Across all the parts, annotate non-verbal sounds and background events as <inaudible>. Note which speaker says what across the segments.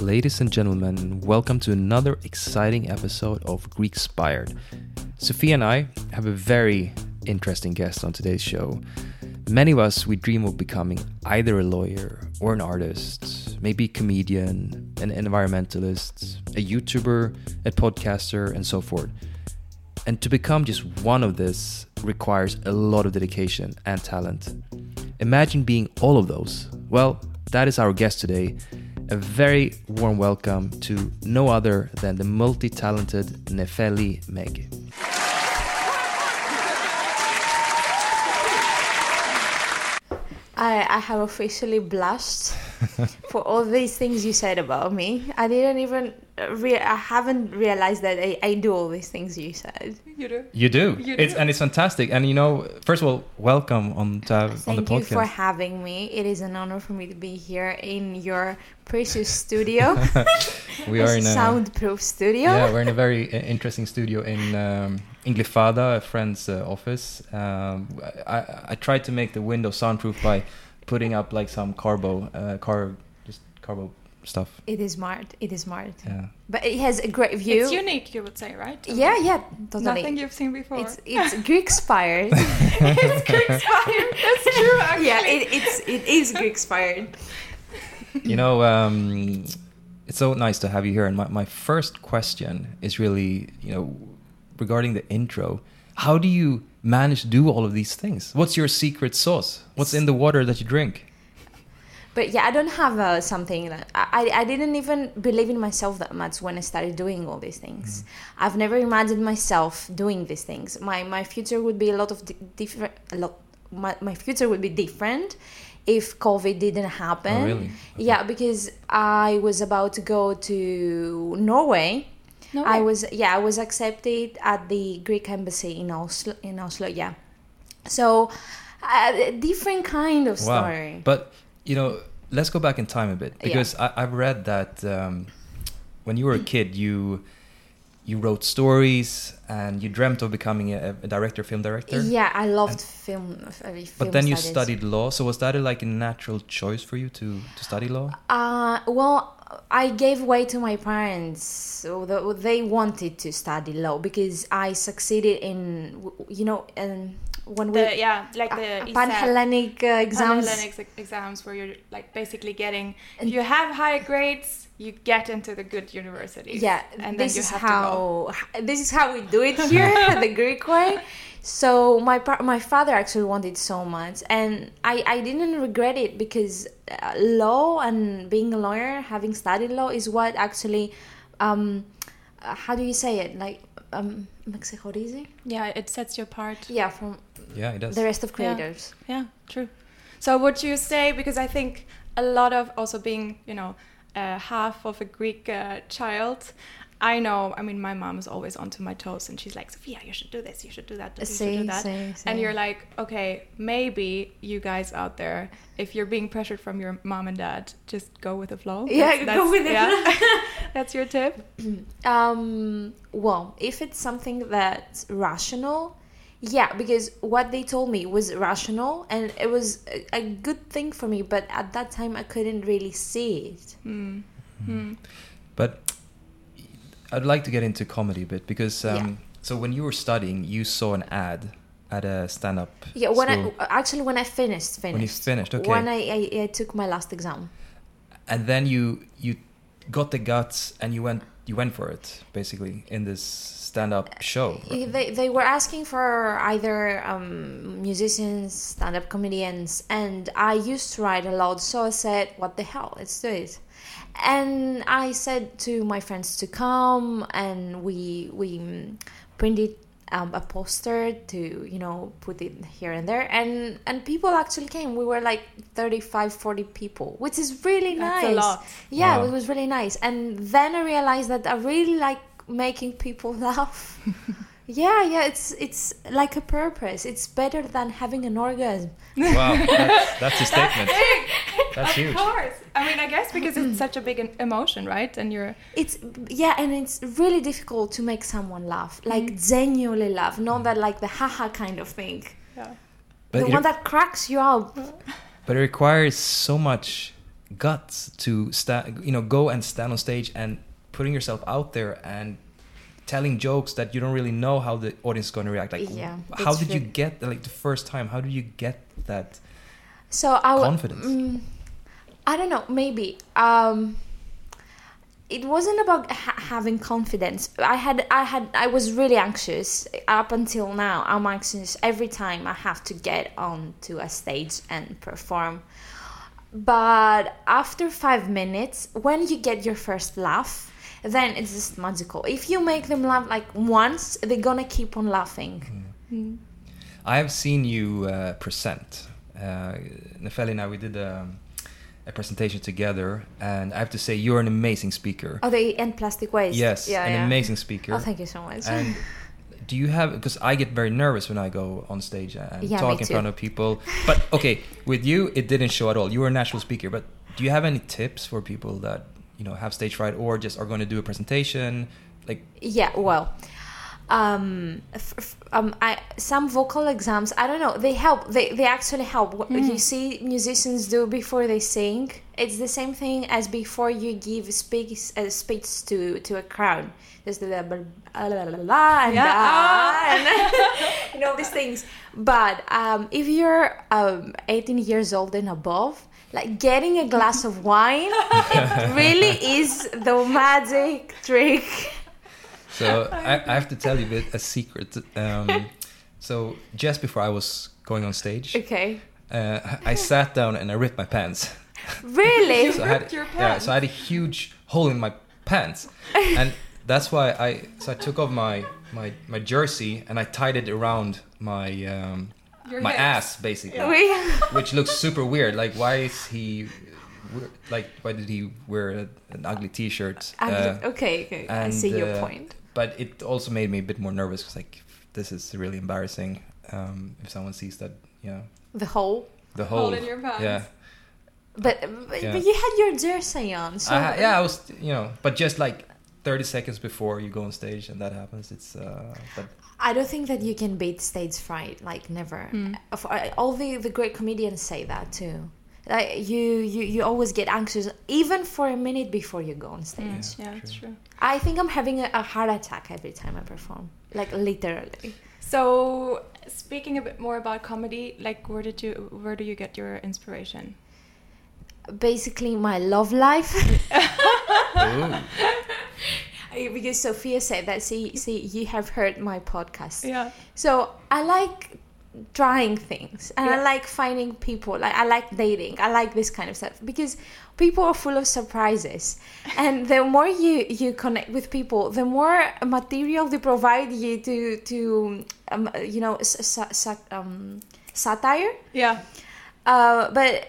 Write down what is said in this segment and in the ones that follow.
Speaker 1: Ladies and gentlemen, welcome to another exciting episode of Greekspired. Sophia and I have a very interesting guest on today's show. Many of us, we dream of becoming either a lawyer or an artist, maybe a comedian, an environmentalist, a YouTuber, a podcaster, and so forth. And to become just one of this requires a lot of dedication and talent. Imagine being all of those. Well, that is our guest today. A very warm welcome to no other than the multi talented Nefeli Meg.
Speaker 2: I, I have officially blushed <laughs> for all these things you said about me. I didn't even re- I haven't realized that I, I do all these things you said.
Speaker 1: You do. You do. It's and it's fantastic. And you know, first of all, welcome on to have, on the podcast.
Speaker 2: Thank you for having me. It is an honor for me to be here in your precious <laughs> studio.
Speaker 1: we are in a
Speaker 2: soundproof studio.
Speaker 1: yeah, we're in a very uh, interesting studio in um, in Glyfada, a friend's uh, office. Um, I, I I tried to make the window soundproof by putting up like some carbo, uh, car, just carbo stuff.
Speaker 2: It is smart. It is smart.
Speaker 1: Yeah.
Speaker 2: But it has a great view.
Speaker 3: It's unique, you would say, right?
Speaker 2: Yeah, yeah, totally.
Speaker 3: Nothing you've seen before.
Speaker 2: It's it's <laughs> Greek inspired.
Speaker 3: it's Greek inspired. That's true, actually.
Speaker 2: yeah, it, it's it is Greek inspired.
Speaker 1: you know, um, it's so nice to have you here. And my, my first question is really, you know, regarding the intro. How do you manage to do all of these things? What's your secret sauce? What's in the water that you drink?
Speaker 2: But yeah, I don't have uh, something that I, I didn't even believe in myself that much when I started doing all these things. I've never imagined myself doing these things. My my future would be a lot of di- different. A lot. My, my future would be different if COVID didn't happen.
Speaker 1: Oh, really?
Speaker 2: Yeah, because I was about to go to Norway.
Speaker 3: Norway?
Speaker 2: I was yeah I was accepted at the Greek embassy in Oslo in Oslo. Yeah, so uh, different kind of story.
Speaker 1: But you know, let's go back in time a bit because I, I've read that um, when you were a kid, you you wrote stories and you dreamt of becoming a, a director, film director.
Speaker 2: Yeah, I loved film. uh, film
Speaker 1: But then you studied law. So was that a, like a natural choice for you to to study law?
Speaker 2: Uh, well, I gave way to my parents. They wanted to study law because I succeeded in, you know, um, when we
Speaker 3: The, yeah, like the
Speaker 2: uh, Pan Hellenic uh, exams.
Speaker 3: Pan-Hellenic ex- exams where you're like basically getting if you have high grades you get into the good universities
Speaker 2: Yeah,
Speaker 3: and
Speaker 2: this
Speaker 3: then you
Speaker 2: is
Speaker 3: have to go.
Speaker 2: how this is how we do it here, <laughs> the Greek way. So my par- my father actually wanted so much, and I I didn't regret it because uh, law and being a lawyer, having studied law, is what actually, um, uh, how do you say it? Like um, με ξεχωρίζει?
Speaker 3: yeah it sets you apart
Speaker 2: Yeah, from
Speaker 1: yeah, it does.
Speaker 2: the rest of
Speaker 3: Yeah.
Speaker 2: creators.
Speaker 3: Yeah, true. So would you say because I think a lot of also being you know uh, half of a Greek uh, child. I know. I mean, my mom is always onto my toes, and she's like, "Sophia, you should do this. You should do that. You should do that."
Speaker 2: see,
Speaker 3: And you're like, "Okay, maybe you guys out there, if you're being pressured from your mom and dad, just go with the flow."
Speaker 2: Yeah, go with the
Speaker 3: yeah. <laughs> <laughs> that's your tip.
Speaker 2: Um, well, if it's something that's rational, Yeah, because what they told me was rational and it was a, a good thing for me, but at that time I couldn't really see it.
Speaker 1: But I'd like to get into comedy a bit because um,
Speaker 2: Yeah.
Speaker 1: so when you were studying, you saw an ad at a stand-up.
Speaker 2: Yeah, when
Speaker 1: school,
Speaker 2: I actually when I finished, finished.
Speaker 1: When you finished, okay.
Speaker 2: When I, I, I took my last exam.
Speaker 1: and then you you got the guts and you went you went for it basically in this stand-up show. right?
Speaker 2: They, they were asking for either um, musicians, stand up comedians, and I used to write a lot, so I said, What the hell, let's do it. And I said to my friends to come, and we, we mm, printed um, a poster to, you know, put it here and there. And, and people actually came. We were like 35, 40 people, which is really
Speaker 3: That's a
Speaker 2: nice.
Speaker 3: lot.
Speaker 2: Yeah,
Speaker 1: Wow.
Speaker 2: it was really nice. And then I realized that I really like making people <laughs> laugh. yeah, yeah, it's it's like a purpose. It's better than having an orgasm.
Speaker 1: Wow, <laughs> that's, that's a statement. <laughs> That's
Speaker 3: of
Speaker 1: huge.
Speaker 3: course. I mean, I guess because it's such a big emotion, right? And you're
Speaker 2: It's yeah, and it's really difficult to make someone laugh, like genuinely laugh, not that like the haha kind of thing.
Speaker 3: yeah.
Speaker 1: But
Speaker 2: the one that cracks you up. <laughs>
Speaker 1: But it requires so much guts to stand, you know, go and stand on stage and putting yourself out there and telling jokes that you don't really know how the audience is going to react. Like,
Speaker 2: Yeah,
Speaker 1: how
Speaker 2: it's
Speaker 1: did you get like the first time? How did you get that
Speaker 2: So I w-
Speaker 1: confidence?
Speaker 2: Mm, I don't know. Maybe um, it wasn't about ha- having confidence. I had, I had, I was really anxious up until now. I'm anxious every time I have to get onto a stage and perform. But after five minutes, when you get your first laugh, then it's just magical. If you make them laugh like once, they're gonna keep on laughing.
Speaker 1: I have seen you uh, present. Uh, Nefeli and I, we did um, a presentation together, and I have to say, you're an amazing speaker.
Speaker 2: Oh, they end plastic waste.
Speaker 1: yes,
Speaker 2: yeah,
Speaker 1: an
Speaker 2: yeah.
Speaker 1: amazing speaker.
Speaker 2: Oh, thank you so much.
Speaker 1: And do you have because I get very nervous when I go on stage and
Speaker 2: Yeah,
Speaker 1: talk in front of people. But okay, with you it didn't show at all. You were a natural speaker, but do you have any tips for people that you know have stage fright or just are going to do a presentation? Like
Speaker 2: Yeah, well, um, f- um, I, some vocal exams, I don't know, they help. They, they actually help. What You see musicians do before they sing. It's the same thing as before you give speech, uh, speech to, to a crowd. There's the la, la, la, la, la, and,
Speaker 3: Yeah.
Speaker 2: ah, and <laughs> you know these things. But um, if you're um, 18 years old and above, like getting a glass of wine, it <laughs> really is the magic trick.
Speaker 1: So, <laughs> I, I have to tell you a, bit, a secret. Um, <laughs> so just before I was going on stage,
Speaker 2: Okay.
Speaker 1: uh, I sat down and I ripped my pants. <laughs>
Speaker 2: Really?
Speaker 1: So I had,
Speaker 3: your
Speaker 1: Yeah, so I had a huge hole in my pants, and that's why I so I took off my my my jersey and I tied it around my um,
Speaker 3: Your
Speaker 1: my
Speaker 3: hips.
Speaker 1: ass basically,
Speaker 2: We,
Speaker 1: which looks super weird. Like why is he like why did he wear a, an ugly T-shirt?
Speaker 2: I'm-
Speaker 1: Uh,
Speaker 2: okay, okay. I
Speaker 1: and,
Speaker 2: see your
Speaker 1: uh,
Speaker 2: point.
Speaker 1: But it also made me a bit more nervous because like this is really embarrassing um, if someone sees that you know
Speaker 2: The whole.
Speaker 1: the
Speaker 3: Hole
Speaker 1: whole
Speaker 3: in your pants.
Speaker 1: yeah.
Speaker 2: But, but,
Speaker 1: Yeah.
Speaker 2: but you had your jersey on, so
Speaker 1: I ha- yeah, I was, you know, but just like 30 seconds before you go on stage and that happens, it's, uh, but
Speaker 2: I don't think that you can beat stage fright. Like never. Of- I- All the the great comedians say that too. Like you, you, you always get anxious even for a minute before you go on mm, stage.
Speaker 3: Yeah, that's true.
Speaker 2: I think I'm having a, a heart attack every time I perform. Like literally.
Speaker 3: So, speaking a bit more about comedy, like where did you where do you get your inspiration?
Speaker 2: Basically, my love life. <laughs> Because Sophia said that. See, see, you have heard my podcast.
Speaker 3: Yeah.
Speaker 2: So I like trying things and I like finding people. Like I like dating. I like this kind of stuff because people are full of surprises. And the more you you connect with people, the more material they provide you to to um, you know um, satire.
Speaker 3: Yeah.
Speaker 2: Uh, but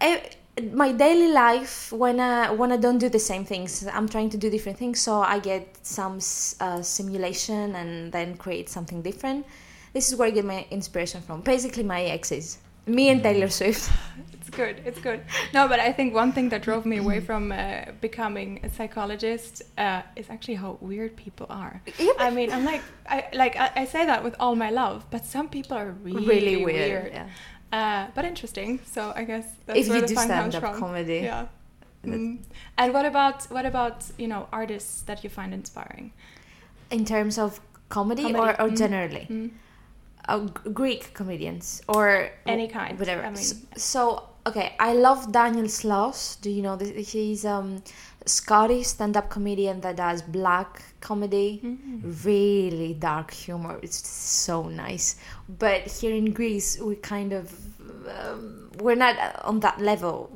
Speaker 2: I, my daily life when I when I don't do the same things, I'm trying to do different things. So I get some uh, simulation and then create something different. This is where I get my inspiration from. Basically, my exes, me and Taylor Swift. <laughs>
Speaker 3: It's good. It's good. No, but I think one thing that drove me away from uh, becoming a psychologist uh, is actually how weird people are.
Speaker 2: Yeah,
Speaker 3: I mean, I'm like, I like I, I say that with all my love, but some people are really,
Speaker 2: Really weird, yeah.
Speaker 3: Uh, but interesting. So I guess that's
Speaker 2: If
Speaker 3: where
Speaker 2: you
Speaker 3: the
Speaker 2: do
Speaker 3: fun
Speaker 2: stand-up
Speaker 3: from.
Speaker 2: comedy.
Speaker 3: yeah. Mm. And what about what about you know artists that you find inspiring?
Speaker 2: In terms of comedy,
Speaker 3: Comedy,
Speaker 2: or, or
Speaker 3: mm.
Speaker 2: generally?
Speaker 3: Mm.
Speaker 2: Uh, Greek comedians or
Speaker 3: Any kind,
Speaker 2: whatever.
Speaker 3: I mean-
Speaker 2: S- so, okay, I love Daniel Sloss. Do you know this? He's um Scottish stand-up comedian that does black comedy,
Speaker 3: Mm-hmm.
Speaker 2: really dark humor. It's so nice. But here in Greece, we kind of um, we're not on that level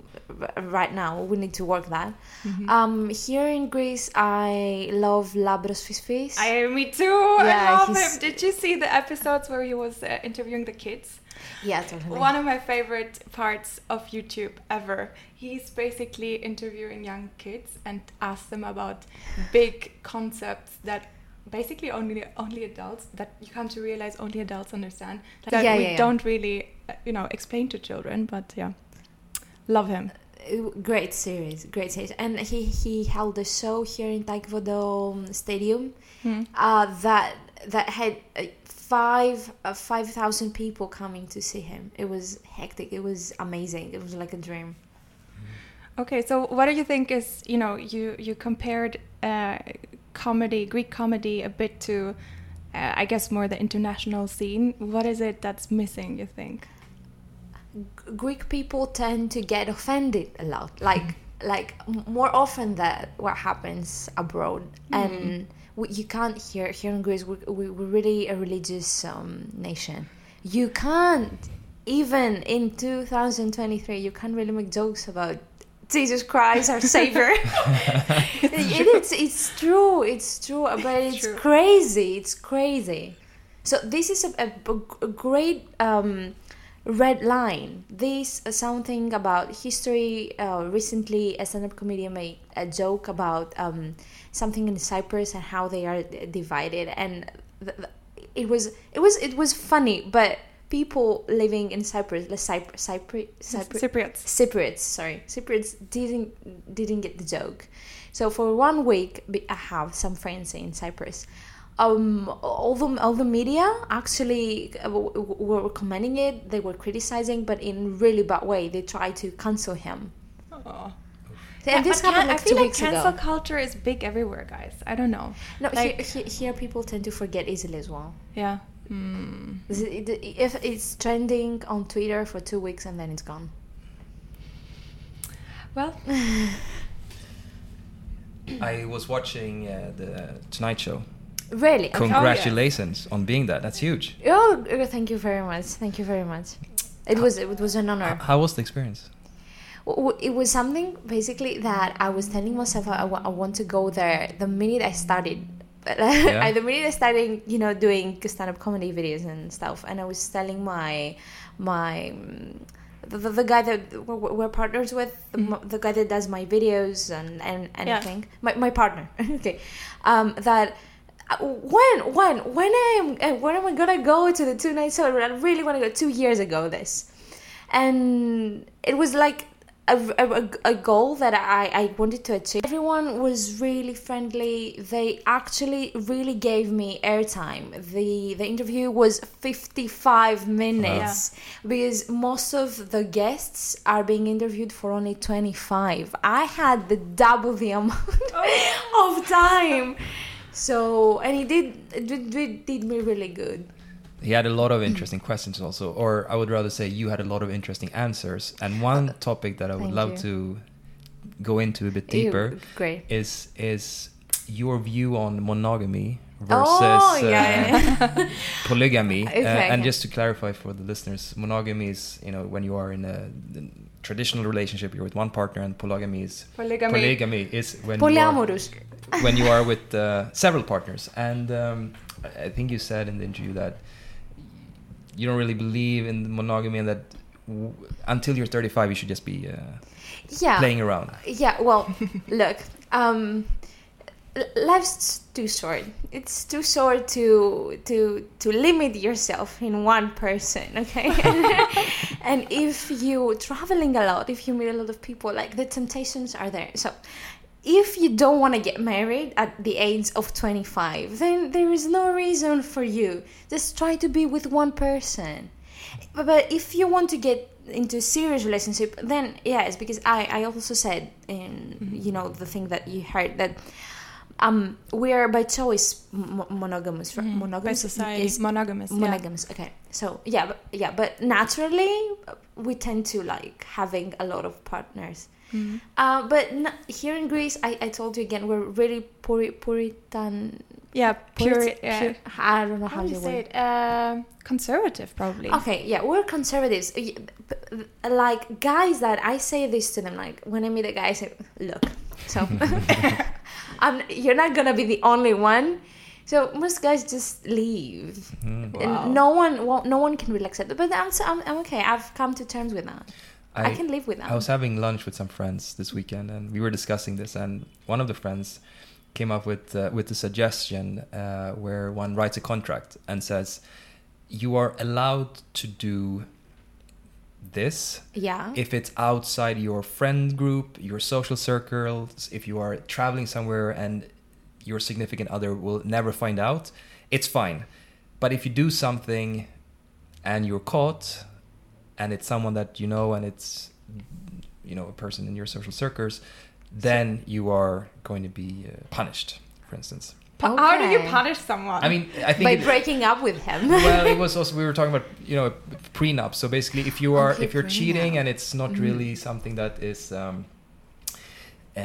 Speaker 2: right now. We need to work that.
Speaker 3: Mm-hmm.
Speaker 2: Um, here in Greece, I love Lambros Fisfis.
Speaker 3: I me too. I
Speaker 2: Yeah,
Speaker 3: love
Speaker 2: he's-
Speaker 3: him. Did you see the episodes where he was uh, interviewing the kids?
Speaker 2: yeah, totally.
Speaker 3: One of my favorite parts of YouTube ever. He's basically interviewing young kids and asks them about big concepts that basically only only adults that you come to realize only adults understand that
Speaker 2: Yeah,
Speaker 3: we
Speaker 2: yeah, yeah.
Speaker 3: don't really uh, you know explain to children. But yeah, love him.
Speaker 2: Great series great series and he he held a show here in Taekwondo stadium
Speaker 3: Hmm.
Speaker 2: uh that that had uh, five uh, five thousand people coming to see him it was hectic it was amazing it was like a dream
Speaker 3: Okay, so what do you think is you know you you compared uh, comedy Greek comedy a bit to uh, I guess more the international scene. What is it that's missing? You think?
Speaker 2: Greek people tend to get offended a lot, like like more often than what happens abroad, and we, you can't hear here in Greece. We, we, we're really a religious um, nation. You can't even in 2023. You can't really make jokes about Jesus Christ, our Savior. <laughs> <laughs> it, it's it's true. It's true, but it's
Speaker 3: true.
Speaker 2: crazy. It's crazy. So this is a, a, a great um, red line. This is something about history. Uh, recently, a stand-up comedian made a joke about um, something in Cyprus and how they are d- divided, and th- th- it was it was it was funny, but people living in Cyprus, the Cypr- Cypr- Cypr-
Speaker 3: Cypriots.
Speaker 2: Cypriots, sorry, Cypriots didn't didn't get the joke. So for one week, I have some friends in Cyprus. Um, all the all the media actually uh, w- w- were commenting it. They were criticizing, but in really bad way. They tried to cancel him.
Speaker 3: Oh.
Speaker 2: And this happened like
Speaker 3: I feel
Speaker 2: two
Speaker 3: like cancel
Speaker 2: ago.
Speaker 3: culture is big everywhere, guys. I don't know.
Speaker 2: No,
Speaker 3: like-
Speaker 2: here, here, here people tend to forget easily as well.
Speaker 3: Yeah. Hmm.
Speaker 2: This is- it- If it's trending on Twitter for two weeks and then it's gone.
Speaker 3: Well, <laughs>
Speaker 1: I was watching uh, the 2Night Show.
Speaker 2: Really? Okay.
Speaker 1: Congratulations on being that. That's huge.
Speaker 2: Oh, thank you very much. Thank you very much. It was it was an honor.
Speaker 1: How was the experience?
Speaker 2: W- w- It was something basically that I was telling myself I, wa- I want to go there the minute I started. <laughs>
Speaker 1: Yeah.
Speaker 2: the minute I started, you know, doing stand-up comedy videos and stuff, and I was telling my my the, the, the guy that we're, we're partners with, the, mo- the guy that does my videos and and anything, my my partner, <laughs> okay, um, that. When when when I am uh, when am I gonna go to the 2Night Show? I really want to go. Two years ago, this, and it was like a, a, a goal that I, I wanted to achieve. Everyone was really friendly. They actually really gave me airtime. The the interview was 55 minutes because most of the guests are being interviewed for only 25. I had the double the amount <laughs> of time. So, and he did, it did, did me really good.
Speaker 1: He had a lot of interesting questions also, or I would rather say you had a lot of interesting answers. And uh, one topic that I would
Speaker 2: thank
Speaker 1: love
Speaker 2: you.
Speaker 1: to go into a bit
Speaker 2: Ew,
Speaker 1: deeper
Speaker 2: great.
Speaker 1: is is your view on monogamy versus
Speaker 2: Oh,
Speaker 1: uh,
Speaker 2: yeah, <laughs>
Speaker 1: polygamy. Uh, and
Speaker 2: okay.
Speaker 1: just to clarify for the listeners, monogamy is you know when you are in a traditional relationship, you're with one partner, and polygamy is
Speaker 3: Polygamy.
Speaker 1: polygamy is when you are-
Speaker 2: Polyamorous. <laughs>
Speaker 1: when you are with uh, several partners. And um, I think you said in the interview that you don't really believe in monogamy and that w- until you're 35 you should just be uh,
Speaker 2: Yeah.
Speaker 1: playing around.
Speaker 2: Yeah, well, <laughs> look, um, life's too short. It's too short to to to limit yourself in one person, <laughs> okay? <laughs> and if you traveling a lot, if you meet a lot of people, like the temptations are there. So if you don't want to get married at the age of 25, then there is no reason for you. Just try to be with one person. But, but if you want to get into a serious relationship, then yes, because I, I also said in mm-hmm. you know the thing that you heard that um we are by choice m- monogamous, right?
Speaker 3: By
Speaker 2: Monogamous
Speaker 3: society,
Speaker 2: is-
Speaker 3: monogamous. yeah.
Speaker 2: monogamous okay so yeah but, yeah but naturally uh, we tend to like having a lot of partners
Speaker 3: Mm-hmm.
Speaker 2: uh, but n- here in greece I, I told you again we're really puri- puritan
Speaker 3: Yeah, pure. yeah.
Speaker 2: pure- i don't know
Speaker 3: How
Speaker 2: how,
Speaker 3: do you
Speaker 2: you
Speaker 3: say
Speaker 2: word
Speaker 3: it? Um conservative, probably.
Speaker 2: okay yeah we're conservatives like guys that i say this to them like when i meet a guy i say look so <laughs> <laughs> I'm, you're not gonna be the only one so most guys just leave
Speaker 1: Mm.
Speaker 3: Wow.
Speaker 2: and no one won't, no one can really accept it but I'm, I'm, I'm okay i've come to terms with that i, can live with that
Speaker 1: I was having lunch with some friends this weekend, and we were discussing this. And one of the friends came up with uh, with the suggestion uh, where one writes a contract and says, "You are allowed to do this
Speaker 2: yeah
Speaker 1: if it's outside your friend group, your social circles, if you are traveling somewhere and your significant other will never find out, it's fine. But if you do something and you're caught and it's someone that you know and it's you know a person in your social circles, then you are going to be uh, punished, for instance.
Speaker 3: Pa- How do you punish someone?
Speaker 1: I mean, I think
Speaker 2: by
Speaker 1: it-
Speaker 2: breaking up with him
Speaker 1: well, it <laughs> was also we were talking about you know prenup. So basically, if you are
Speaker 2: Okay,
Speaker 1: if you're cheating and it's not
Speaker 2: Mhm.
Speaker 1: really something that is um, uh,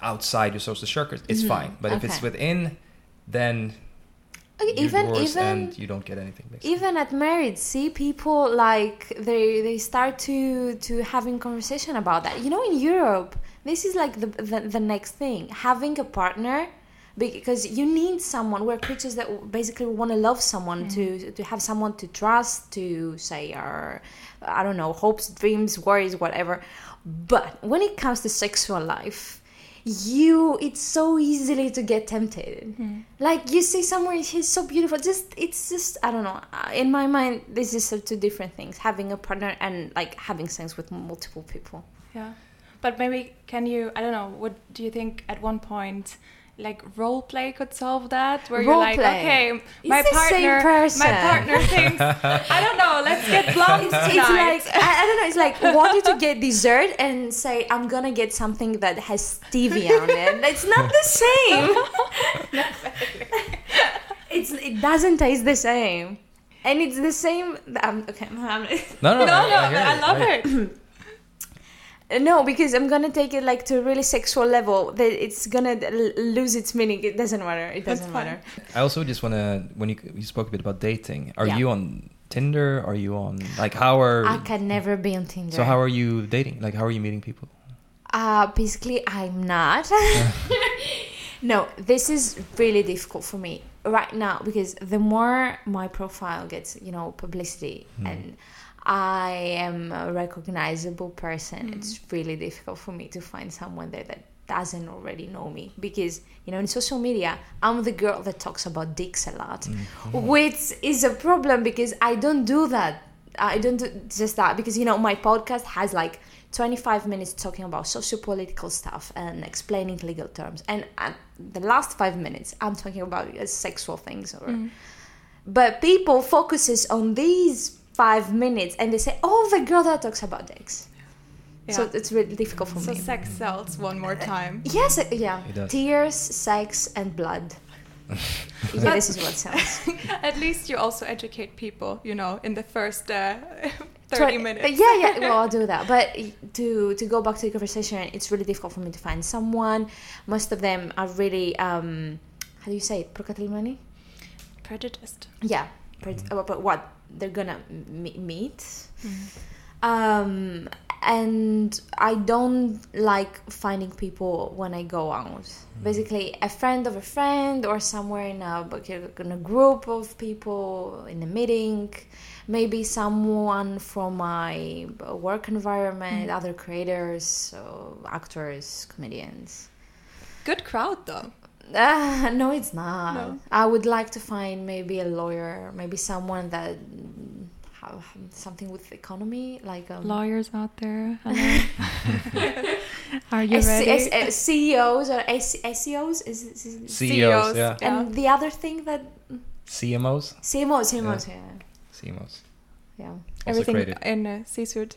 Speaker 1: outside your social circle, it's
Speaker 2: Mhm,
Speaker 1: fine. But if it's within, then
Speaker 2: Okay,
Speaker 1: you
Speaker 2: even even
Speaker 1: and you don't get anything. Basically.
Speaker 2: even at marriage see people like they they start to to having conversation about that you know in europe this is like the the, the next thing having a partner because you need someone we're creatures that basically want to love someone mm. to to have someone to trust to say our i don't know hopes dreams worries whatever but when it comes to sexual life you it's so easily to get tempted mm. like you see someone he's so beautiful just it's just i don't know in my mind this is two different things having a partner and like having sex with multiple people
Speaker 3: yeah. But maybe can you? I don't know. What do you think? At one point, like role play could solve that, where you're like,
Speaker 2: Role-play.
Speaker 3: okay,
Speaker 2: It's
Speaker 3: my
Speaker 2: the same
Speaker 3: partner, my partner thinks, I don't know. Let's get <laughs> blonde
Speaker 2: it's, it's like I, I don't know it's like <laughs> want you to get dessert and say i'm gonna get something that has stevia on it <laughs> it's not the same it's it doesn't taste the same and it's the same um, okay I'm-
Speaker 1: No, no,
Speaker 3: no, no,
Speaker 1: I, hear
Speaker 3: I love
Speaker 1: I-
Speaker 3: it. <clears throat>
Speaker 2: No, because I'm gonna take it like to a really sexual level. That it's gonna l- lose its meaning. It doesn't matter. It doesn't matter.
Speaker 1: I also just want to when you you spoke a bit about dating. Are
Speaker 2: Yeah.
Speaker 1: you on Tinder? Are you on like how are
Speaker 2: I can never be on Tinder.
Speaker 1: so how are you dating? Like how are you meeting people?
Speaker 2: Uh, basically, I'm not. <laughs> no, this is really difficult for me right now because the more my profile gets, you know, publicity and I am a recognizable person, it's mm-hmm. really difficult for me to find someone there that doesn't already know me because you know in social media i'm the girl that talks about dicks a lot mm-hmm. which is a problem because i don't do that. I don't do just that because you know my podcast has like 25 minutes talking about socio-political stuff and explaining legal terms. And the last five minutes i'm talking about uh, sexual things or mm-hmm. but people focuses on these five minutes and they say oh the girl that talks about dicks so it's really difficult for
Speaker 3: So
Speaker 2: me So
Speaker 3: sex sells one more time.
Speaker 2: yes uh, yeah tears sex and blood <laughs> yeah this is what sells <laughs>
Speaker 3: At least you also educate people, you know, in the first uh, <laughs> 30 minutes.
Speaker 2: Yeah, yeah. Well, I'll do that. But to to go back to the conversation, it's really difficult for me to find someone. Most of them are really um, how do you say it? Procatlimani?
Speaker 3: Prejudiced.
Speaker 2: Yeah. Pre- uh, But what they're gonna m- meet. Mm-hmm. Um, and I don't like finding people when I go out. Mm-hmm. Basically, a friend of a friend, or somewhere in a in a group of people in a meeting. Maybe someone from my work environment, mm-hmm. other creators, actors, comedians.
Speaker 3: Good crowd though.
Speaker 2: Uh, no, it's not.
Speaker 3: No.
Speaker 2: I would like to find maybe a lawyer, maybe someone that have something with economy, like um,
Speaker 3: Lawyers out there. <laughs> <laughs> Are you
Speaker 2: S-
Speaker 3: ready?
Speaker 2: S- uh, CEOs or S- SEOs is, is, is
Speaker 1: CEOs, yeah.
Speaker 2: and the other thing that
Speaker 1: CMOs?
Speaker 2: CMOs, CMOs, yeah,
Speaker 1: CMOs.
Speaker 2: yeah.
Speaker 1: Also
Speaker 3: Everything
Speaker 1: created.
Speaker 3: in a C-suit.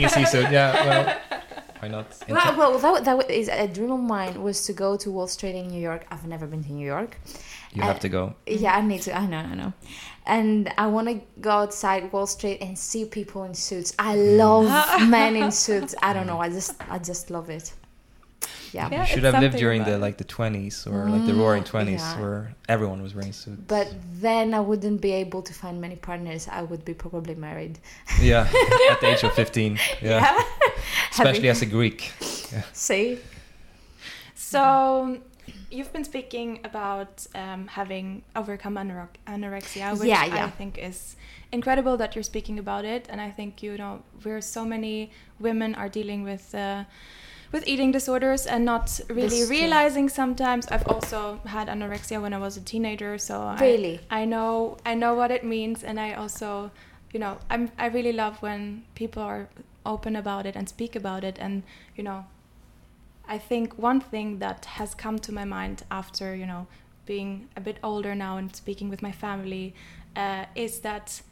Speaker 1: Being a CISO, yeah, well, why not?
Speaker 2: Well, well that, that is a dream of mine was to go to Wall Street in New York. I've never been to New York.
Speaker 1: You have uh, to go.
Speaker 2: Yeah, I need to. I know, I know. And I want to go outside Wall Street and see people in suits. I mm. love men in suits. I don't know. I just, I just love it. Yeah.
Speaker 3: Yeah.
Speaker 1: You should have lived during the like the 20s or like the roaring 20s
Speaker 2: yeah.
Speaker 1: where everyone was wearing suits.
Speaker 2: But then I wouldn't be able to find many partners. I would be probably married.
Speaker 1: yeah, <laughs> at the age of 15. Yeah. <laughs> Especially as a Greek.
Speaker 2: See?
Speaker 3: So, you've been speaking about um, having overcome anore- anorexia, which
Speaker 2: Yeah, yeah.
Speaker 3: I think is incredible that you're speaking about it. And I think you know where so many women are dealing with. Uh, with eating disorders and not really
Speaker 2: This is true.
Speaker 3: realizing sometimes I've also had anorexia when I was a teenager so I- I, know I know what it means and I also you know I'm I really love when people are open about it and speak about it and you know I think one thing that has come to my mind after you know being a bit older now and speaking with my family uh, is that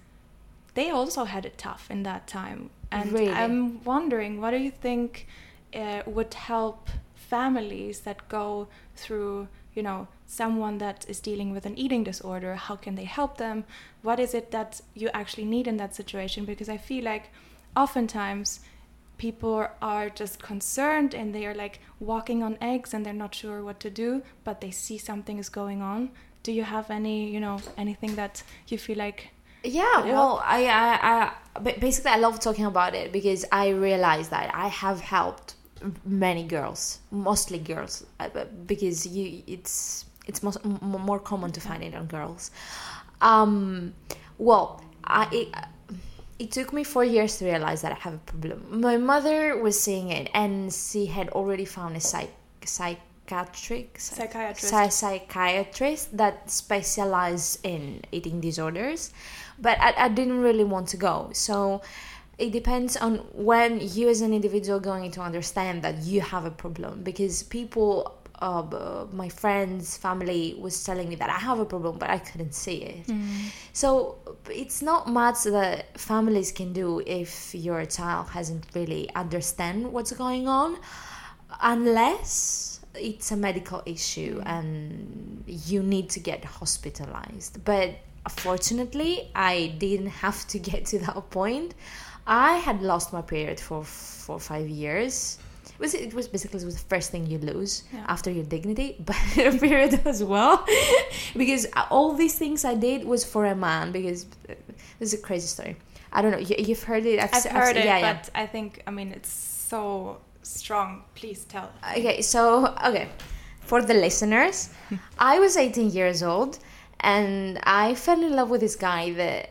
Speaker 3: they also had it tough in that time, and
Speaker 2: Really?
Speaker 3: I'm wondering what do you think uh, would help families that go through you know someone that is dealing with an eating disorder how can they help them? What is it that you actually need in that situation? Because i feel like oftentimes people are just concerned and they are like walking on eggs and they're not sure what to do but they see something is going on. Do you have any you know anything that you feel like
Speaker 2: Yeah, well. I, I, I, ba- basically, I love talking about it because I realize that I have helped many girls, mostly girls, uh, because you, it's, it's most, m- more common to find it on girls. Um, well, I, it, it took me four years to realize that I have a problem. My mother was seeing it, and she had already found a psych, psychiatric
Speaker 3: Psychiatrist.
Speaker 2: psy- psychiatrist that specialized in eating disorders, but I, I didn't really want to go. So it depends on when you, as an individual, going to understand that you have a problem because people. Uh, my friends, family was telling me that I have a problem, but I couldn't see it. So it's not much that families can do if your child hasn't really understand what's going on, unless it's a medical issue and you need to get hospitalized. But fortunately, I didn't have to get to that point. I had lost my period for four five years. It was, it was basically it was the first thing you lose
Speaker 3: Yeah.
Speaker 2: after your dignity, <laughs> but your period as well. <laughs> because all these things I did was for a man. Because uh, this is a crazy story. I don't know. You, you've heard it.
Speaker 3: i've
Speaker 2: s-
Speaker 3: heard
Speaker 2: s-
Speaker 3: it
Speaker 2: yeah, yeah.
Speaker 3: i think i mean it's so strong please tell
Speaker 2: Okay, so okay, for the listeners, <laughs> I was 18 years old, and I fell in love with this guy that.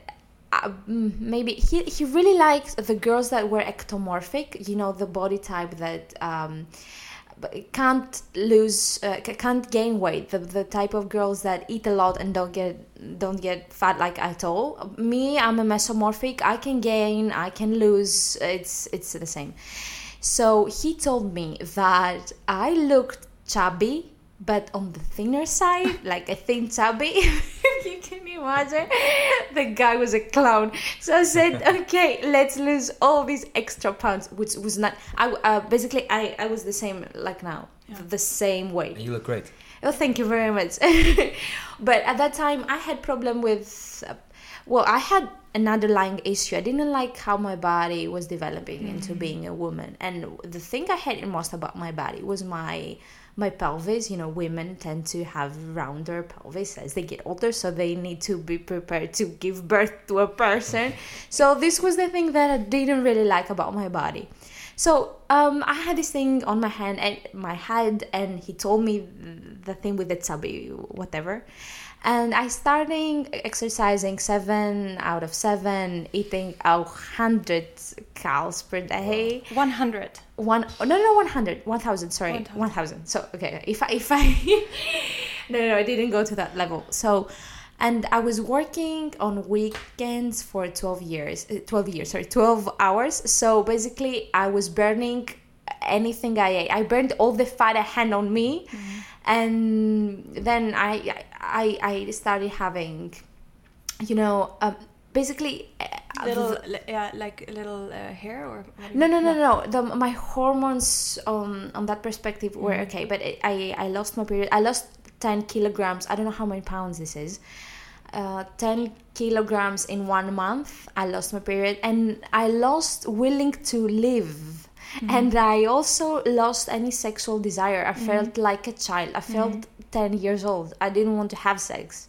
Speaker 2: Uh, maybe he, he really likes the girls that were ectomorphic you know the body type that um, can't lose uh, can't gain weight the, the type of girls that eat a lot and don't get don't get fat like at all. Me i'm a mesomorphic i can gain i can lose it's it's the same. So he told me that i looked chubby but on the thinner side <laughs> like a thin chubby <laughs> you can imagine the guy was a clown so i said <laughs> okay let's lose all these extra pounds which was not i uh, basically i i was the same like now the same weight
Speaker 4: You look great.
Speaker 2: Oh, thank you very much. <laughs> but at that time, I had problem with. Uh, well, I had an underlying issue. I didn't like how my body was developing into being a woman, and the thing I hated most about my body was my my pelvis. You know, women tend to have rounder pelvis as they get older, so they need to be prepared to give birth to a person. <laughs> So this was the thing that I didn't really like about my body. So um, I had this thing on my hand and my head, and he told me the thing with the chubby, whatever. And I started exercising seven out of seven, eating a hundred calories per day.
Speaker 3: 100.
Speaker 2: One no no one hundred one thousand sorry
Speaker 3: 1,000.
Speaker 2: one thousand. So okay if I if I <laughs> no no I didn't go to that level. So and I was working on weekends for twelve years. uh, Twelve years sorry twelve hours. So basically I was burning anything I ate. I burned all the fat I had on me, and then I I I started having, you know, um, basically.
Speaker 3: Little, yeah, like a little uh, hair or. you-
Speaker 2: no, no, no, no. The, my hormones on on that perspective were okay, but it, I I lost my period. I lost ten kilograms. I don't know how many pounds this is. Uh, ten kilograms in one month. I lost my period, and I lost willing to live. And I also lost any sexual desire. I felt like a child. I felt ten years old. I didn't want to have sex.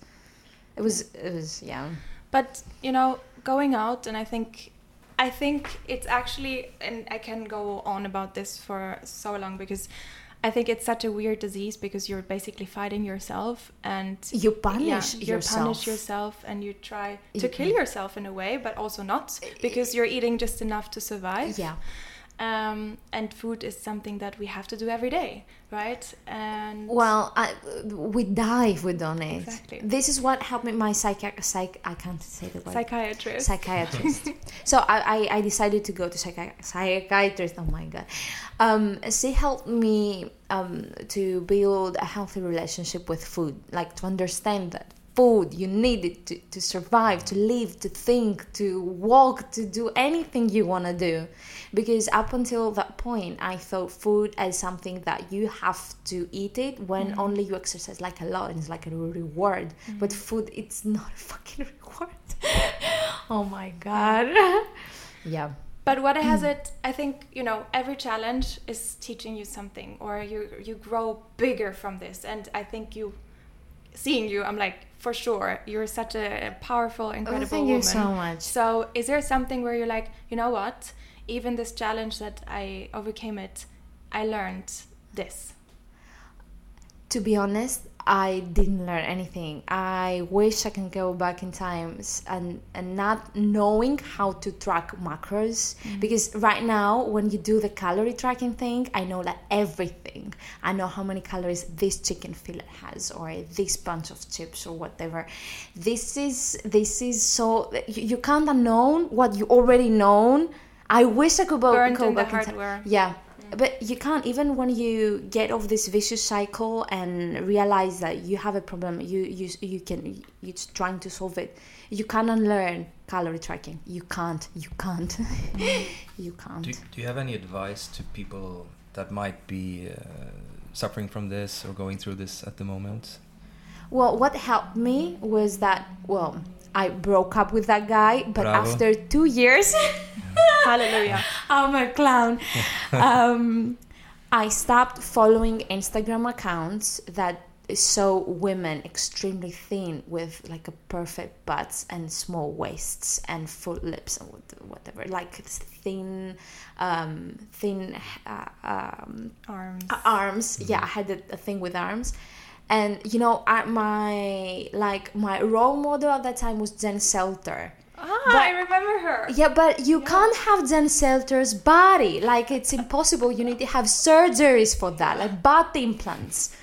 Speaker 2: It was it was yeah.
Speaker 3: but you know going out and i think i think it's actually and i can go on about this for so long because i think it's such a weird disease because you're basically fighting yourself and
Speaker 2: You punish
Speaker 3: you
Speaker 2: yourself.
Speaker 3: punish yourself and you try to kill yourself in a way but also not eh, because you're eating just enough to survive
Speaker 2: Yeah.
Speaker 3: Um, and food is something that we have to do every day right and
Speaker 2: Well, I, we die if we don't eat.
Speaker 3: Exactly.
Speaker 2: This is what helped me. My psych, psych I can't say the word.
Speaker 3: psychiatrist
Speaker 2: Psychiatrist. <laughs> so I, I, I decided to go to psychi- psychiatrist. Oh my god. Um, she helped me um, to build a healthy relationship with food, like to understand that food you need it to, to survive, to live, to think, to walk, to do anything you want to do. Because up until that point, I thought food as something that you have to eat it when mm-hmm. only you exercise like a lot and it's like a reward. Mm-hmm. But food, it's not a fucking <laughs> reward. <laughs> oh my god. <laughs> yeah.
Speaker 3: But what has mm. it? I think you know every challenge is teaching you something, or you you grow bigger from this. And I think you, seeing you, I'm like for sure you're such a powerful, oh, incredible
Speaker 2: Oh, thank you
Speaker 3: woman.
Speaker 2: so much.
Speaker 3: So is there something where you're like, you know what? Even this challenge that I overcame it, I learned this.
Speaker 2: To be honest, I didn't learn anything. I wish I can go back in times and, and not knowing how to track macros mm-hmm. because right now when you do the calorie tracking thing, I know like everything. I know how many calories this chicken fillet has or this bunch of chips or whatever. This is this is so you, you can't unknown what you already known. I wish I could go,
Speaker 3: Burned
Speaker 2: go
Speaker 3: in the
Speaker 2: back in time.
Speaker 3: hardware.
Speaker 2: Yeah. But you can't even when you get off this vicious cycle and realize that you have a problem, you you you can you're trying to solve it. You can't unlearn calorie tracking. You can't. You can't. <laughs> you can't.
Speaker 4: Do, do you have any advice to people that might be uh, suffering from this or going through this at the moment?
Speaker 2: Well, what helped me was that well, I broke up with that guy, but
Speaker 4: Bravo.
Speaker 2: after two years. <laughs>
Speaker 3: Hallelujah.
Speaker 2: I'm a clown. <laughs> um, I stopped following Instagram accounts that show women extremely thin with like a perfect butts and small waists and full lips and whatever, like thin, um, thin uh, um,
Speaker 3: Arms.
Speaker 2: uh, arms. Yeah, I had a, a thing with arms. And you know, I, my like my role model at that time was Jen Selter.
Speaker 3: Ah, I remember her.
Speaker 2: Yeah, but you can't have Jen Selter's body. Like it's impossible. You need to have surgeries for that, like butt implants.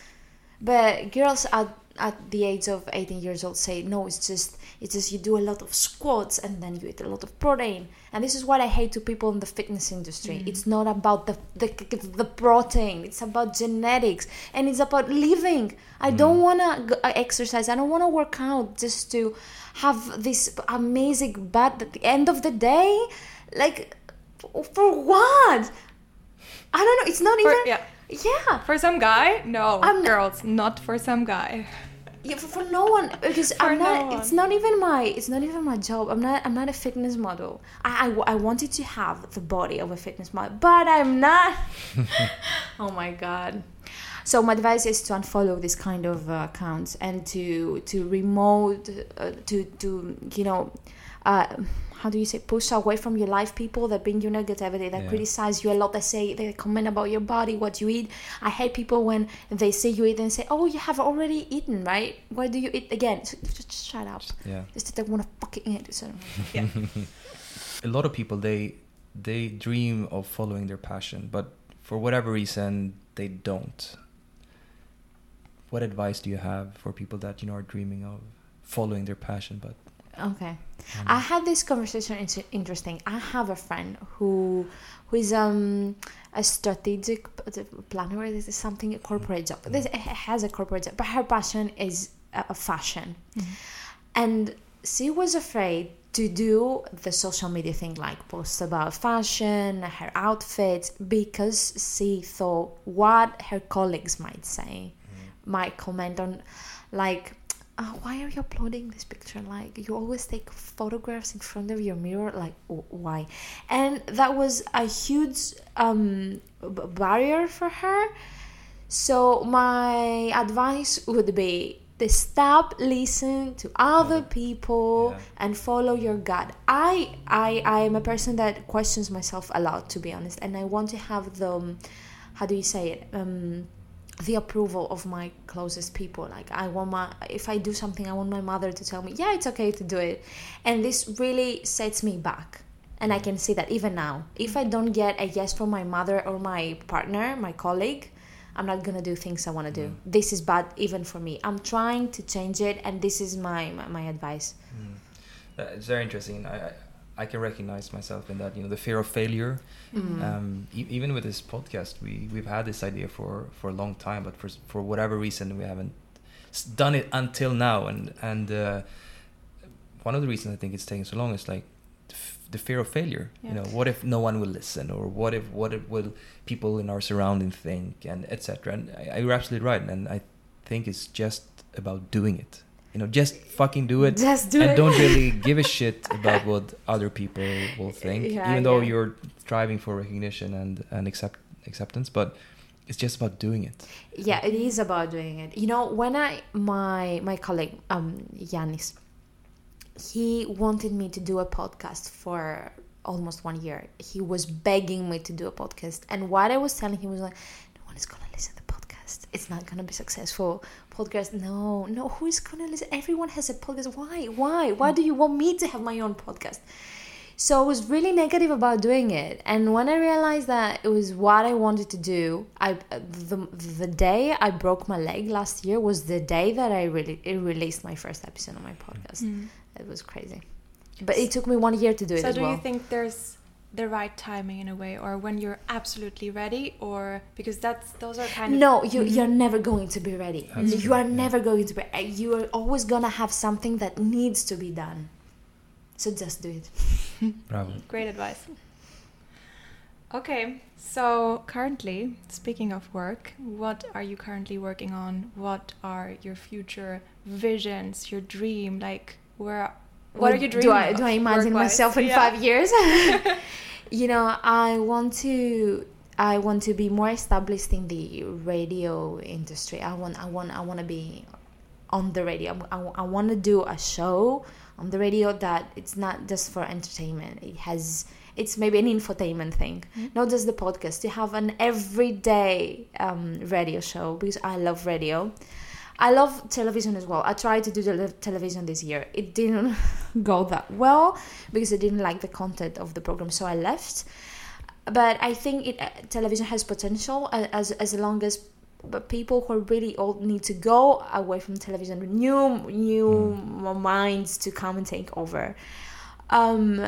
Speaker 2: But girls at at the age of 18 years old say no. It's just it's just you do a lot of squats and then you eat a lot of protein. And this is what I hate to people in the fitness industry. Mm. It's not about the the the protein. It's about genetics and it's about living. I mm. don't want to uh, exercise. I don't want to work out just to have this amazing butt at the end of the day. Like for what? I don't know. It's not
Speaker 3: For-
Speaker 2: even.
Speaker 3: yeah.
Speaker 2: Yeah.
Speaker 3: For some guy, no.
Speaker 2: I'm not-
Speaker 3: girls, not for some guy.
Speaker 2: Yeah, for, for no one because I'm not.
Speaker 3: one.
Speaker 2: It's not even my. It's not even my job. I'm not. I'm not a fitness model. I, I, I wanted to have the body of a fitness model, but I'm not. <laughs> <laughs> oh my god. So my advice is to unfollow this kind of uh, accounts and to to remote uh, to to you know. Uh, how do you say push away from your life people that bring you negativity that
Speaker 1: Yeah.
Speaker 2: criticize you a lot that say they comment about your body what you eat i hate people when they see you eat and say oh you have already eaten right why do you eat again So, just, just shut up
Speaker 1: Yeah.
Speaker 2: just that they want to fucking eat so,
Speaker 3: Yeah. <laughs>
Speaker 1: a lot of people they they dream of following their passion but for whatever reason they don't what advice do you have for people that you know are dreaming of following their passion but
Speaker 2: okay. I had this conversation it's interesting. I have a friend who who is um a strategic planner this is something a corporate job. This has a corporate job but her passion is uh, fashion. And she was afraid to do the social media thing like post about fashion her outfits because she thought what her colleagues might say might comment on like uh, why are you uploading this picture like you always take photographs in front of your mirror like w- why and that was a huge um, barrier for her so my advice would be to stop listening to other people
Speaker 1: Yeah.
Speaker 2: and follow your gut. I I I am a person that questions myself a lot to be honest and I want to have the um, how do you say it? Um the approval of my closest people. Like i want my if i do something i want my mother to tell me yeah it's okay to do it. And this really sets me back. And i can see that even now. If i don't get a yes from my mother or my partner my colleague i'm not gonna do things i want to do this is bad even for me. I'm trying to change it and this is my my, my advice.
Speaker 1: Uh, it's very interesting. I, I can recognize myself in that. You know, the fear of failure.
Speaker 2: Mm.
Speaker 1: Um, e- even with this podcast, we we've had this idea for for a long time, but for for whatever reason, we haven't done it until now. And and uh, one of the reasons I think it's taking so long is like the, f- the fear of failure.
Speaker 3: Yeah.
Speaker 1: You know, what if no one will listen, or what if what if will people in our surrounding think, and etc. And I, you're absolutely right. And I think it's just about doing it. You know, just fucking do it
Speaker 2: just do
Speaker 1: and
Speaker 2: it.
Speaker 1: don't really <laughs> give a shit about what other people will think
Speaker 2: Yeah,
Speaker 1: even though
Speaker 2: yeah.
Speaker 1: you're striving for recognition and and accept acceptance but it's just about doing it.
Speaker 2: Yeah it is about doing it. You know when i my my colleague um yanis he wanted me to do a podcast for almost one year. He was begging me to do a podcast and what i was telling him was like no one is gonna listen to podcast it's not gonna be successful. Podcast no no who is gonna listen? Everyone has a podcast. Why why why do you want me to have my own podcast? So I was really negative about doing it, and when I realized that it was what I wanted to do, I the, the day I broke my leg last year was the day that I really it released my first episode on my podcast. Mm. It was crazy, but it took me one year to do it
Speaker 3: So do
Speaker 2: well.
Speaker 3: you think there's the right timing in a way, or when you're absolutely ready, or because that's those are kind of
Speaker 2: no, you you're never going to be ready.
Speaker 1: That's
Speaker 2: you
Speaker 1: true,
Speaker 2: are
Speaker 1: yeah.
Speaker 2: never going to be. uh, You are always gonna have something that needs to be done. So just do it. <laughs>
Speaker 1: bravo
Speaker 3: Great advice. Okay, so currently, speaking of work, what are you currently working on? What are your future visions, your dream? Like, where, what are you dreaming?
Speaker 2: Do I
Speaker 3: of
Speaker 2: do I imagine myself in
Speaker 3: Yeah.
Speaker 2: five years? <laughs> <laughs> you know, I want to I want to be more established in the radio industry. I want I want I want to be on the radio. I, I want to do a show on the radio that it's not just for entertainment. It has it's maybe an infotainment thing, not just the podcast. To have an everyday um, radio show because I love radio. I love television as well. I tried to do the television this year. It didn't <laughs> go that well because I didn't like the content of the program, so I left. But I think it uh, television has potential uh, as as long as but people who are really old need to go away from television, new new minds to come and take over. Um,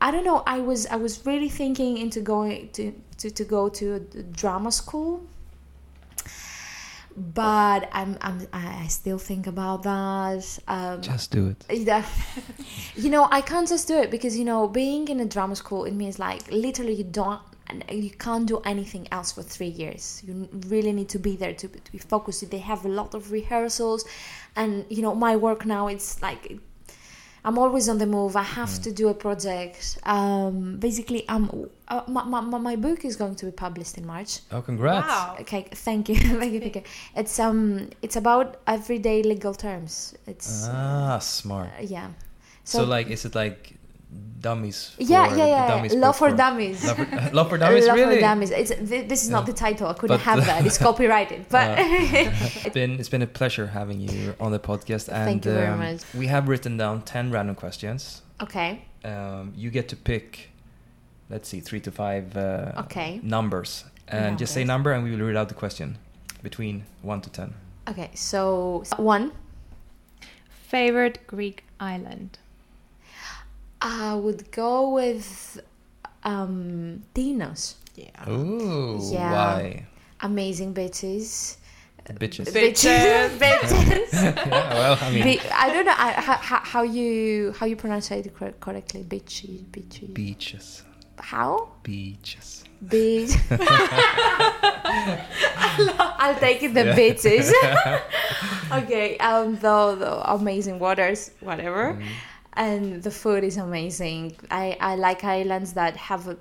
Speaker 2: I don't know. I was I was really thinking into going to to, to go to a drama school but I'm, I'm I still think about that. Um,
Speaker 1: Just do it. <laughs>
Speaker 2: yeah. you know, I can't just do it because you know, being in a drama school it means like literally you don't you can't do anything else for three years. You really need to be there to, to be focused. They have a lot of rehearsals, and you know, my work now it's like I'm always on the move. I have
Speaker 1: Mm.
Speaker 2: to do a project. Um, basically, um, uh, my, my, my book is going to be published in March.
Speaker 1: Oh, congrats.
Speaker 3: Wow.
Speaker 2: Okay, thank you, <laughs> thank you, thank you. It's um, it's about everyday legal terms. It's
Speaker 1: Ah, smart.
Speaker 2: uh, yeah.
Speaker 1: So, like, is it like dummies? For
Speaker 2: yeah, yeah, yeah.
Speaker 1: Dummies
Speaker 2: Law for dummies.
Speaker 1: Love for, love for dummies, <laughs>
Speaker 2: Love
Speaker 1: really?
Speaker 2: for dummies. It's, th- this is not the title. I couldn't
Speaker 1: But-
Speaker 2: have that. It's <laughs> copyrighted. But <laughs>
Speaker 1: It's been it's been a pleasure having you on the podcast. And
Speaker 2: Thank you very
Speaker 1: um,
Speaker 2: much.
Speaker 1: We have written down ten random questions.
Speaker 2: okay,
Speaker 1: Um, you get to pick, let's see, three to five uh,
Speaker 2: Okay.
Speaker 1: numbers, and just say number, and we will read out the question between one to ten.
Speaker 2: okay. So one,
Speaker 3: Favorite Greek island?
Speaker 2: I would go with um, Tinos.
Speaker 3: Yeah.
Speaker 1: Ooh,
Speaker 2: Yeah.
Speaker 1: why?
Speaker 2: Amazing bitches.
Speaker 1: Bitches.
Speaker 2: Bitches. bitches. <laughs> <laughs>
Speaker 1: yeah, well, I mean,
Speaker 2: Bi- I don't know I, how, how how you how you pronounce it correctly. Bitchy, bitchy.
Speaker 1: beaches,
Speaker 2: how?
Speaker 1: beaches.
Speaker 2: Beach. <laughs> I'll take it the bitches. okay, um, the, the amazing waters, whatever.
Speaker 1: Mm.
Speaker 2: And the food is amazing. I, I like islands that have a,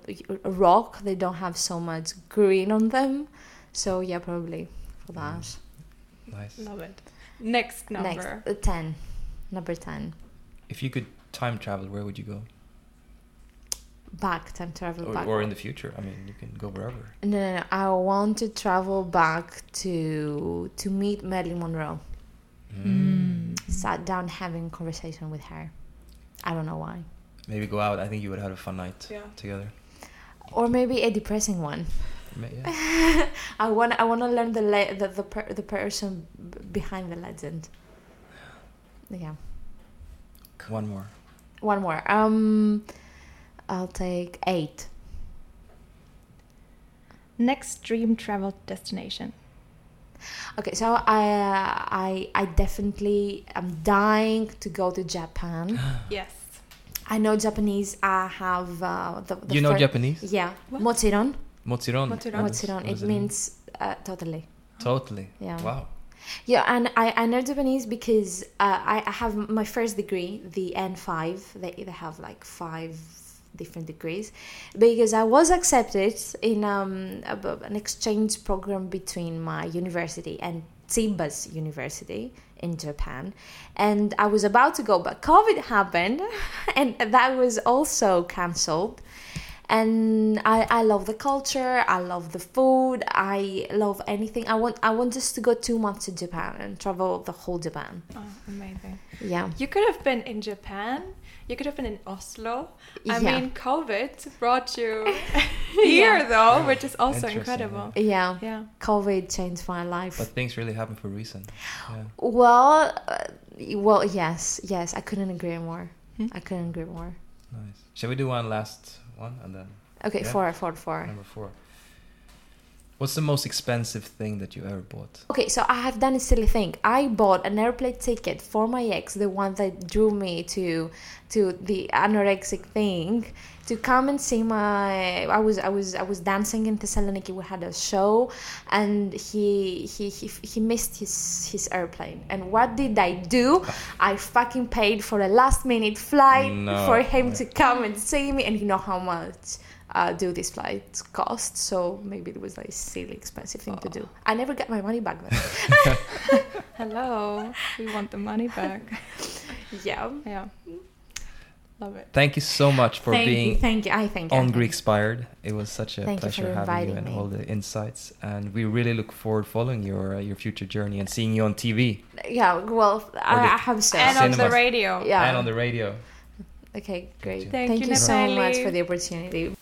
Speaker 2: a rock. They don't have so much green on them. So yeah, probably for that.
Speaker 1: Nice.
Speaker 3: Love it. Next number.
Speaker 2: Next, uh, ten, number ten.
Speaker 1: If you could time travel, where would you go?
Speaker 2: Back time travel
Speaker 1: Or,
Speaker 2: back.
Speaker 1: or in the future? I mean, you can go wherever.
Speaker 2: No, no, no. I want to travel back to to meet Marilyn Monroe.
Speaker 1: Mm.
Speaker 2: Sat down having conversation with her. I don't know why.
Speaker 1: Maybe go out. I think you would have had a fun night
Speaker 3: Yeah.
Speaker 1: together.
Speaker 2: Or maybe a depressing one.
Speaker 1: Yeah. <laughs>
Speaker 2: I want I want to learn the le- the the, per- the person b- behind the legend. Yeah.
Speaker 1: One more.
Speaker 2: One more. Um, I'll take eight.
Speaker 3: Next dream travel destination.
Speaker 2: Okay, so I uh, I I definitely am dying to go to Japan. <gasps>
Speaker 3: Yes.
Speaker 2: I know Japanese. I have uh, the, the
Speaker 1: you know
Speaker 2: fir-
Speaker 1: Japanese?
Speaker 2: Yeah,
Speaker 3: What?
Speaker 2: mochiron.
Speaker 1: Mochiron.
Speaker 3: Mochiron.
Speaker 1: What does-
Speaker 2: Mochiron. It means uh, totally.
Speaker 1: Totally.
Speaker 2: Yeah.
Speaker 1: Wow.
Speaker 2: Yeah, and I, I know Japanese because uh, I, I have my first degree, the N5. They, they have like five different degrees because I was accepted in um, a, an exchange program between my university and Chiba's University in Japan. And I was about to go, but COVID happened <laughs> and that was also cancelled and I, I love the culture i love the food i love anything i want i want just to go two months to japan and travel the whole japan
Speaker 3: Oh, amazing.
Speaker 2: yeah
Speaker 3: You could have been in Japan. You could have been in Oslo. I
Speaker 2: Yeah.
Speaker 3: mean, COVID brought you <laughs> here, though, which is also incredible.
Speaker 2: yeah
Speaker 3: Yeah.
Speaker 2: covid changed my life
Speaker 1: But things really happen for a reason. Yeah.
Speaker 2: well uh, well yes yes i couldn't agree more i couldn't agree more
Speaker 1: Nice. Shall we do one last one and then
Speaker 2: okay
Speaker 1: Yeah.
Speaker 2: four four four
Speaker 1: number four? What's the most expensive thing that you ever bought?
Speaker 2: Okay, so I have done a silly thing. I bought an airplane ticket for my ex, the one that drew me to to the anorexic thing, to come and see my. I was I was I was dancing in Thessaloniki. We had a show, and he he he, he missed his his airplane. And what did I do? <laughs> I fucking paid for a last minute flight
Speaker 1: No.
Speaker 2: for him to come and see me, and you know how much. Uh, do these flights cost? So maybe it was like a silly expensive thing to do. I never got my money back then. <laughs>
Speaker 3: Hello. We want the money back. <laughs>
Speaker 2: yeah.
Speaker 3: Yeah. Love it.
Speaker 1: Thank you so much for
Speaker 2: thank
Speaker 1: being
Speaker 2: you, thank you. I thank you.
Speaker 1: On Greek
Speaker 2: you.
Speaker 1: Inspired. It was such a
Speaker 2: Thank you
Speaker 1: pleasure having you and
Speaker 2: me.
Speaker 1: all the insights. And we really look forward following your uh, your future journey and seeing you on TV
Speaker 2: Yeah, well, I,
Speaker 1: the-
Speaker 2: I have so.
Speaker 3: And on the radio.
Speaker 2: yeah.
Speaker 1: and on the radio.
Speaker 2: Okay, great.
Speaker 3: Thank
Speaker 2: Thank
Speaker 3: you,
Speaker 2: you so much for the opportunity.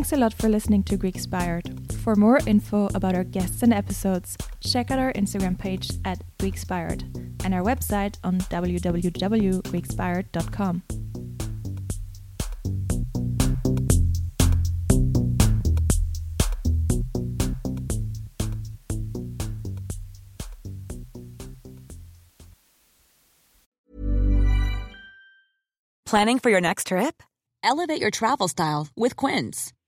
Speaker 3: Thanks a lot for listening to Greekspired. For more info about our guests and episodes, check out our Instagram page at Greekspired and our website on www.greekspired.com.
Speaker 5: Planning for your next trip?
Speaker 6: Elevate your travel style with Quince.